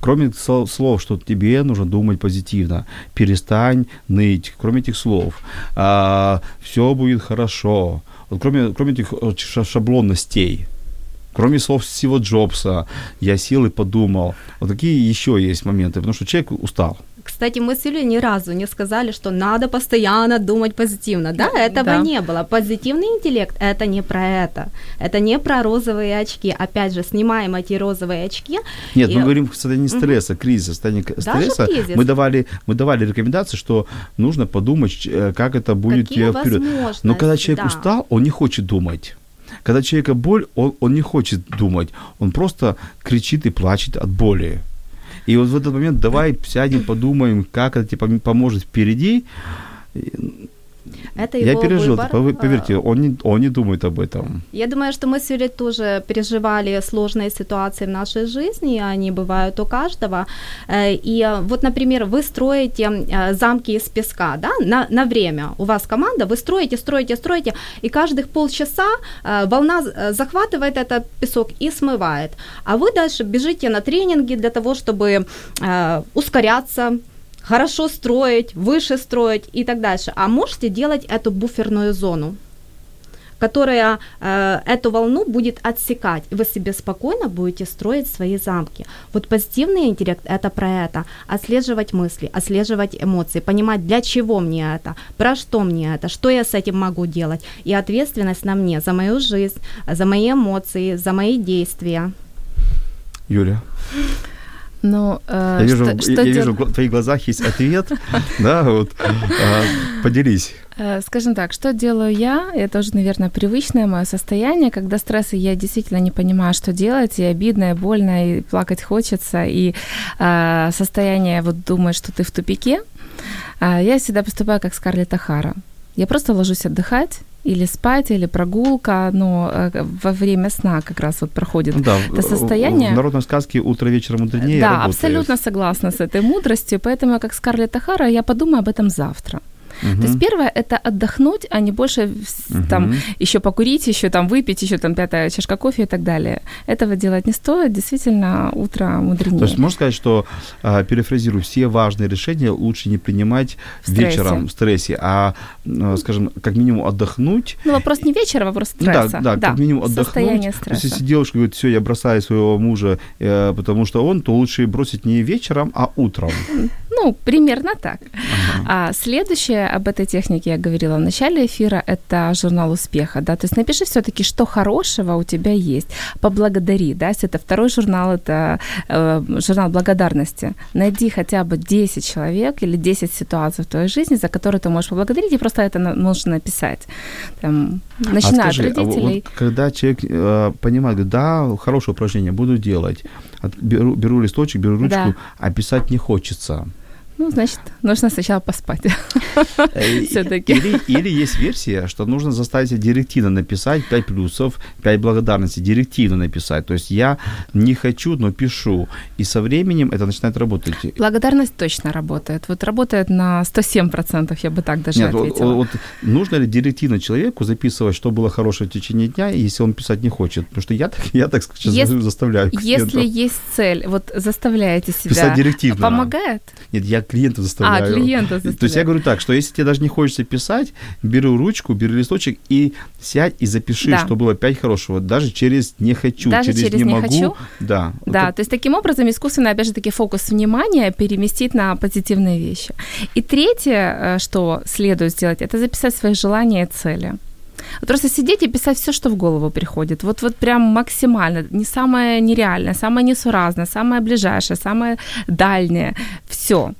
кроме слов, что тебе нужно думать позитивно, перестань ныть, кроме этих слов, а, все будет хорошо, вот кроме, кроме этих шаблонностей, кроме слов Стива Джобса, я сел и подумал, вот какие еще есть моменты, потому что человек устал. Кстати, мы с Юлей ни разу не сказали, что надо постоянно думать позитивно. Да, этого да. не было. Позитивный интеллект – это не про это. Это не про розовые очки. Опять же, снимаем эти розовые очки. Нет, и... мы говорим в состоянии стресса, угу. кризиса, состоянии стресса. Мы давали, мы давали рекомендации, что нужно подумать, э, как это будет Какие вперед. Но когда человек да. устал, он не хочет думать. Когда человека боль, он, он не хочет думать. Он просто кричит и плачет от боли. И вот в этот момент давай сядем, подумаем, как это тебе поможет впереди. Это его Я пережил, выбор. поверьте, а. он не, он не думает об этом. Я думаю, что мы с Юлей тоже переживали сложные ситуации в нашей жизни, они бывают у каждого. Э, и вот, например, вы строите э, замки из песка да, на, на время. У вас команда, вы строите, строите, строите, и каждых полчаса э, волна захватывает этот песок и смывает. А вы дальше бежите на тренинги для того, чтобы ускоряться, хорошо строить, выше строить и так дальше. А можете делать эту буферную зону, которая э, эту волну будет отсекать. Вы себе спокойно будете строить свои замки. Вот позитивный интеллект это про это. Отслеживать мысли, отслеживать эмоции, понимать, для чего мне это, про что мне это, что я с этим могу делать. И ответственность на мне за мою жизнь, за мои эмоции, за мои действия. Юля. Ну, э, я вижу, что, я, я вижу, в твоих глазах есть ответ, да, вот, э, поделись. Э, скажем так, что делаю я, это уже, наверное, привычное мое состояние, когда стресс, и я действительно не понимаю, что делать, и обидно, и больно, и плакать хочется, и э, состояние вот думать, что ты в тупике, э, я всегда поступаю как Скарлетт Ахара. Я просто ложусь отдыхать, или спать, или прогулка, но э, во время сна как раз вот проходит да, это состояние. В народной сказке «Утро вечером мудренее» Да, работает. абсолютно согласна с этой мудростью, поэтому, как Скарлетт Ахара, я подумаю об этом завтра. То есть первое это отдохнуть, а не больше там еще покурить, еще там выпить, еще там пятая чашка кофе и так далее. Этого делать не стоит. Действительно, утро мудренее. То есть можно сказать, что а, перефразирую, все важные решения лучше не принимать В стрессе. вечером в стрессе, а, э, скажем, как минимум отдохнуть. Ну, вопрос не вечера, вопрос Ну да, стресса. да, как минимум отдохнуть. Состояние То есть, стресса. если девушка говорит, все, я бросаю своего мужа, э, потому что он, то лучше бросить не вечером, а утром. Ну, примерно так. А следующее об этой технике я говорила в начале эфира, это журнал успеха, да, то есть напиши все-таки, что хорошего у тебя есть, поблагодари, да, если это второй журнал, это э, журнал благодарности, найди хотя бы 10 человек или 10 ситуаций в твоей жизни, за которые ты можешь поблагодарить, и просто это нужно написать, там, начиная а скажи, от а вот- родителей. вот когда человек э, понимает, говорит, да, хорошее упражнение, буду делать, От- беру, беру листочек, беру ручку, Да. а писать не хочется. Ну, значит, нужно сначала поспать. Э, Всё-таки. Или, или есть версия, что нужно заставить директивно написать 5 плюсов, 5 благодарностей, директивно написать. То есть я не хочу, но пишу. И со временем это начинает работать. Благодарность точно работает. Вот работает на 107%, я бы так даже Нет, вот, ответила. вот нужно ли директивно человеку записывать, что было хорошее в течение дня, если он писать не хочет? Потому что я так, я так сейчас Ес- заставляю Если клиентов. есть цель, вот заставляете себя. Писать директивно. Помогает? Нет, я клиента заставляю. А, клиента То есть я говорю так, что если тебе даже не хочется писать, беру ручку, беру листочек и сядь и запиши, Да. что было пять хорошего, даже через не хочу, Даже через, через не, «не могу. хочу? Да. Да, это- то есть таким образом искусственно, опять же таки, фокус внимания переместить на позитивные вещи. И третье, э, что следует сделать, это записать свои желания и цели. Вот Просто сидеть и писать все, что в голову приходит. Вот, вот прям максимально. Не самое нереальное, самое несуразное, самое ближайшее, самое дальнее. Все.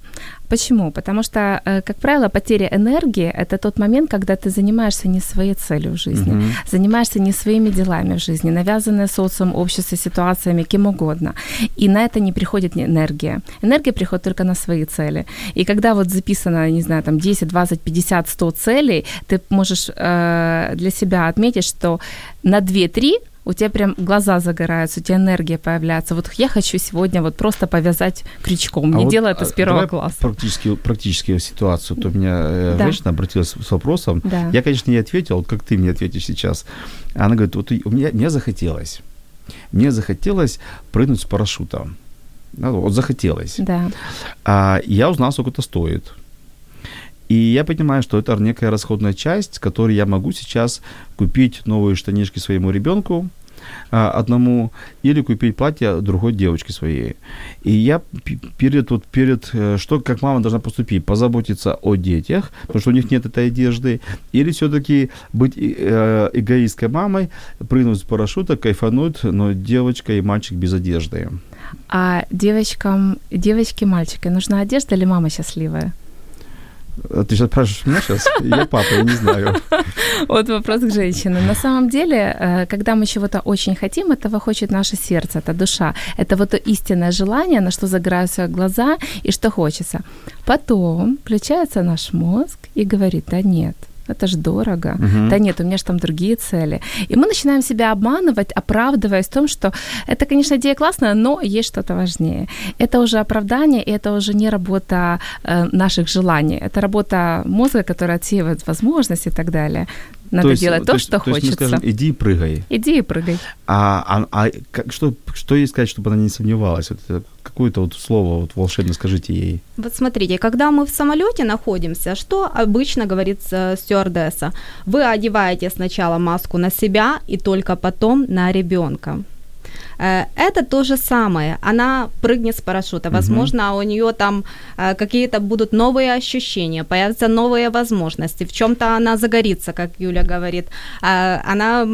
Почему? Потому что, э, как правило, потеря энергии – это тот момент, когда ты занимаешься не своей целью в жизни, Мгм. занимаешься не своими делами в жизни, навязанная социум, обществом, ситуациями, кем угодно. И на это не приходит энергия. Энергия приходит только на свои цели. И когда вот записано, не знаю, там 10, 20, 50, 100 целей, ты можешь э, для себя отметить, что на 2-3 у тебя прям глаза загораются, у тебя энергия появляется. Вот я хочу сегодня вот просто повязать крючком. А Не вот, это а, с первого давай класса. Практически, практически ситуацию. То меня э, Да. женщина обратилась с вопросом. Да. Я, конечно, не ответил, вот как ты мне ответишь сейчас. Она говорит, вот у меня, мне захотелось. Мне захотелось прыгнуть с парашютом. Ну, Вот захотелось. Да. А я узнал, сколько это стоит. И я понимаю, что это некая расходная часть, которой я могу сейчас купить новые штанишки своему ребенку а, одному или купить платье другой девочке своей. И я перед, вот, перед э, что, как мама должна поступить, позаботиться о детях, потому что у них нет этой одежды, или все-таки быть э, эгоисткой мамой, прыгнуть с парашюта, кайфануть, но девочка и мальчик без одежды. А девочкам, девочке, мальчике нужна одежда или мама счастливая? А Ты сейчас спрашиваешь меня сейчас? Я папа, я не знаю. Вот вопрос к женщине. На самом деле, э, когда мы чего-то очень хотим, этого хочет наше сердце, это душа. Это вот то истинное желание, на что загораются глаза и что хочется. Потом включается наш мозг и говорит, да нет, это ж дорого. Мгм. Да нет, у меня же там другие цели. И мы начинаем себя обманывать, оправдываясь в том, что это, конечно, идея классная, но есть что-то важнее. Это уже оправдание, и это уже не работа э, наших желаний. Это работа мозга, который отсеивает возможности и так далее. Надо делать то, есть- что то есть мы хочется. скажем, иди и прыгай. Иди и прыгай. А, а, а как, что, что ей сказать, чтобы она не сомневалась? Вот, это какое-то вот слово вот волшебное скажите ей. Вот смотрите, когда мы в самолете находимся, что обычно говорит э, стюардесса? Вы одеваете сначала маску на себя и только потом на ребенка. Э, Это то же самое. Она прыгнет с парашюта. Возможно, у нее там э, какие-то будут новые ощущения, появятся новые возможности. В чем-то она загорится, как Юля говорит. А Она,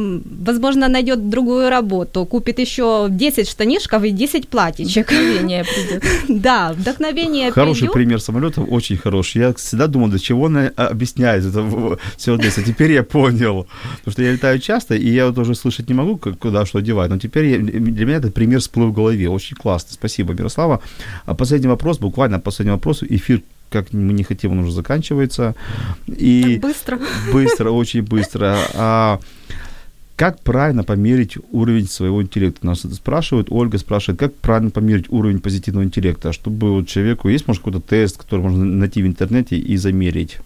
возможно, найдет другую работу, купит еще 10 штанишков и 10 платьичек. Вдохновение придет. Да, вдохновение Хороший пример самолетов, очень хороший. Я всегда думал, для чего она а, объясняет это все здесь. А теперь я понял. Потому что я летаю часто, и я вот уже слышать не могу, куда что одевать. Но теперь я- для меня этот пример всплыл в голове. Очень классно. Спасибо, Мирослава. А последний вопрос, буквально последний вопрос. Эфир как мы не хотим, он уже заканчивается. И Так быстро. быстро, очень быстро. А как правильно померить уровень своего интеллекта? Нас это спрашивают, Ольга спрашивает, как правильно померить уровень позитивного интеллекта, чтобы вот человеку есть, может, какой-то тест, который можно найти в интернете и замерить?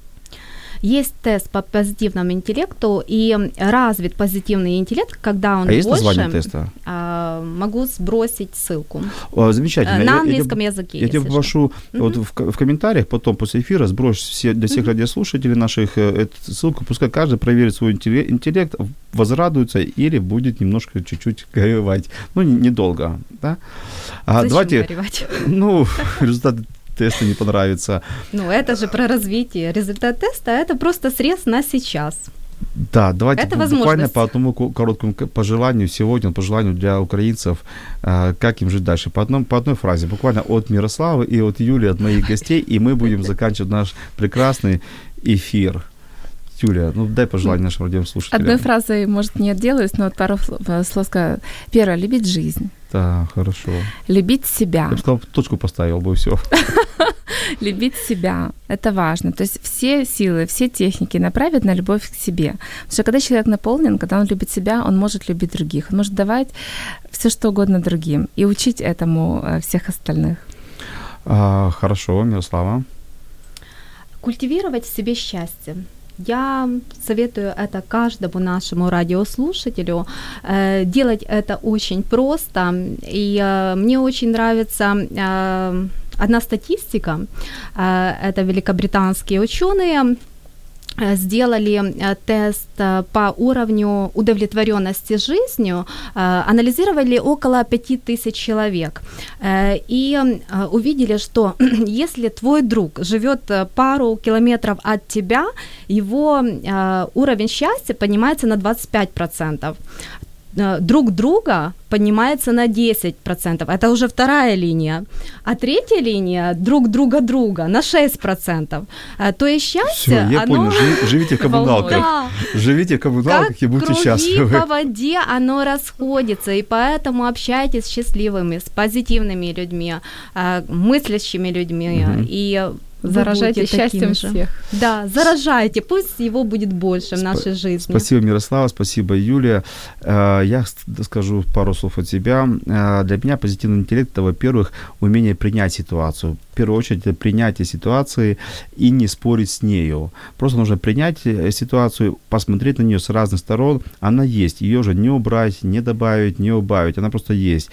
Есть тест по позитивному интеллекту, и развит позитивный интеллект, когда он А есть больше... название теста? А, могу сбросить ссылку. О, Замечательно. На английском я, языке, Я тебе попрошу вот в, в комментариях потом после эфира сбрось все, для всех радиослушателей наших э, эту ссылку. Пускай каждый проверит свой интелле- интеллект, возрадуется или будет немножко чуть-чуть горевать. Ну, не- недолго. Да? А Зачем давайте, горевать? ну, результат теста не понравится. Ну, это же про развитие. Результат теста – это просто срез на сейчас. Да, давайте Это бу- буквально по одному ко- короткому пожеланию сегодня, пожеланию для украинцев, э, как им жить дальше. По, одном, по одной фразе, буквально от Мирославы и от Юли, от моих гостей, и мы будем заканчивать наш прекрасный эфир. Юлия, ну дай пожелание нашим радиослушателям. Одной фразой, может, не отделаюсь, но вот пару э, слов скажу. Первое, любить жизнь, Да, хорошо. любить себя. Я бы сказал, точку поставил бы, все. Любить себя – это важно. То есть все силы, все техники направят на любовь к себе. Потому что когда человек наполнен, когда он любит себя, он может любить других. Он может давать все, что угодно другим и учить этому э, всех остальных. А, хорошо, Мирослава. Культивировать в себе счастье. Я советую это каждому нашему радиослушателю. Э, Делать это очень просто. И э, мне очень нравится э, одна статистика. Это великобританские ученые сделали э, тест э, по уровню удовлетворенности жизнью, э, анализировали около 5000 человек э, и э, увидели, что если твой друг живет э, пару километров от тебя, его э, уровень счастья поднимается на 25%. Э, Друг друга поднимается на 10%. Это уже вторая линия. А третья линия друг друга друга на 6%. Э, То есть счастье, я оно... понял. Жи- Живите в коммуналках. Да, Живите в коммуналках как и будьте круги счастливы. по воде, оно расходится, и поэтому общайтесь с счастливыми, с позитивными людьми, э, мыслящими людьми, и Заражайте счастьем же. всех. Да, заражайте, пусть его будет больше в нашей жизни. Спасибо, Мирослава, спасибо, Юлия. Э, Я скажу пару слов от себя. Э, Для меня позитивный интеллект – это, во-первых, умение принять ситуацию. В первую очередь, это принятие ситуации и не спорить с нею. Просто нужно принять э, ситуацию, посмотреть на нее с разных сторон. Она есть, ее же не убрать, не добавить, не убавить, она просто есть.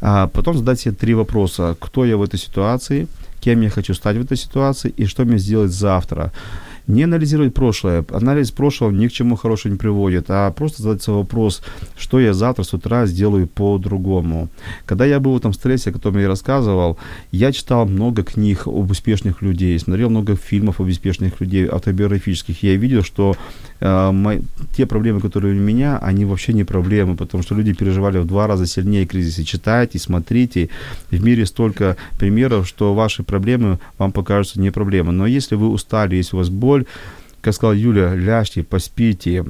А потом задать себе три вопроса. Кто я в этой ситуации? Кем я хочу стать в этой ситуации? И что мне сделать завтра? Не анализировать прошлое. Анализ прошлого ни к чему хорошему не приводит, а просто задать себе вопрос, что я завтра с утра сделаю по-другому. Когда я был в этом стрессе, о котором я рассказывал, я читал много книг об успешных людей, смотрел много фильмов об успешных людей, автобиографических. Я видел, что э, мои- те проблемы, которые у меня, они вообще не проблемы, потому что люди переживали в два раза сильнее кризисы. Читайте, смотрите. В мире столько примеров, что ваши проблемы вам покажутся не проблемы. Но если вы устали, если у вас боль, как сказала Юля, ляжьте, поспите,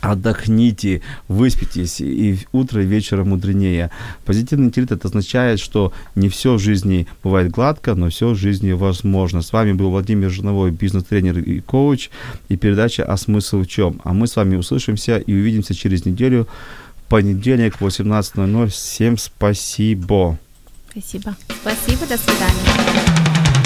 отдохните, выспитесь, и утро и вечером мудренее. Позитивный интеллект это означает, что не все в жизни бывает гладко, но все в жизни возможно. С вами был Владимир Жирновой, бизнес-тренер и коуч, и передача «А смысл в чем?». А мы с вами услышимся и увидимся через неделю, в понедельник в 18.00. Всем спасибо. Спасибо. Спасибо, до свидания.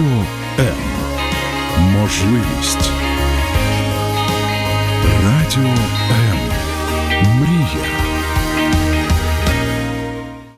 Радіо М. Можливість. Радіо М.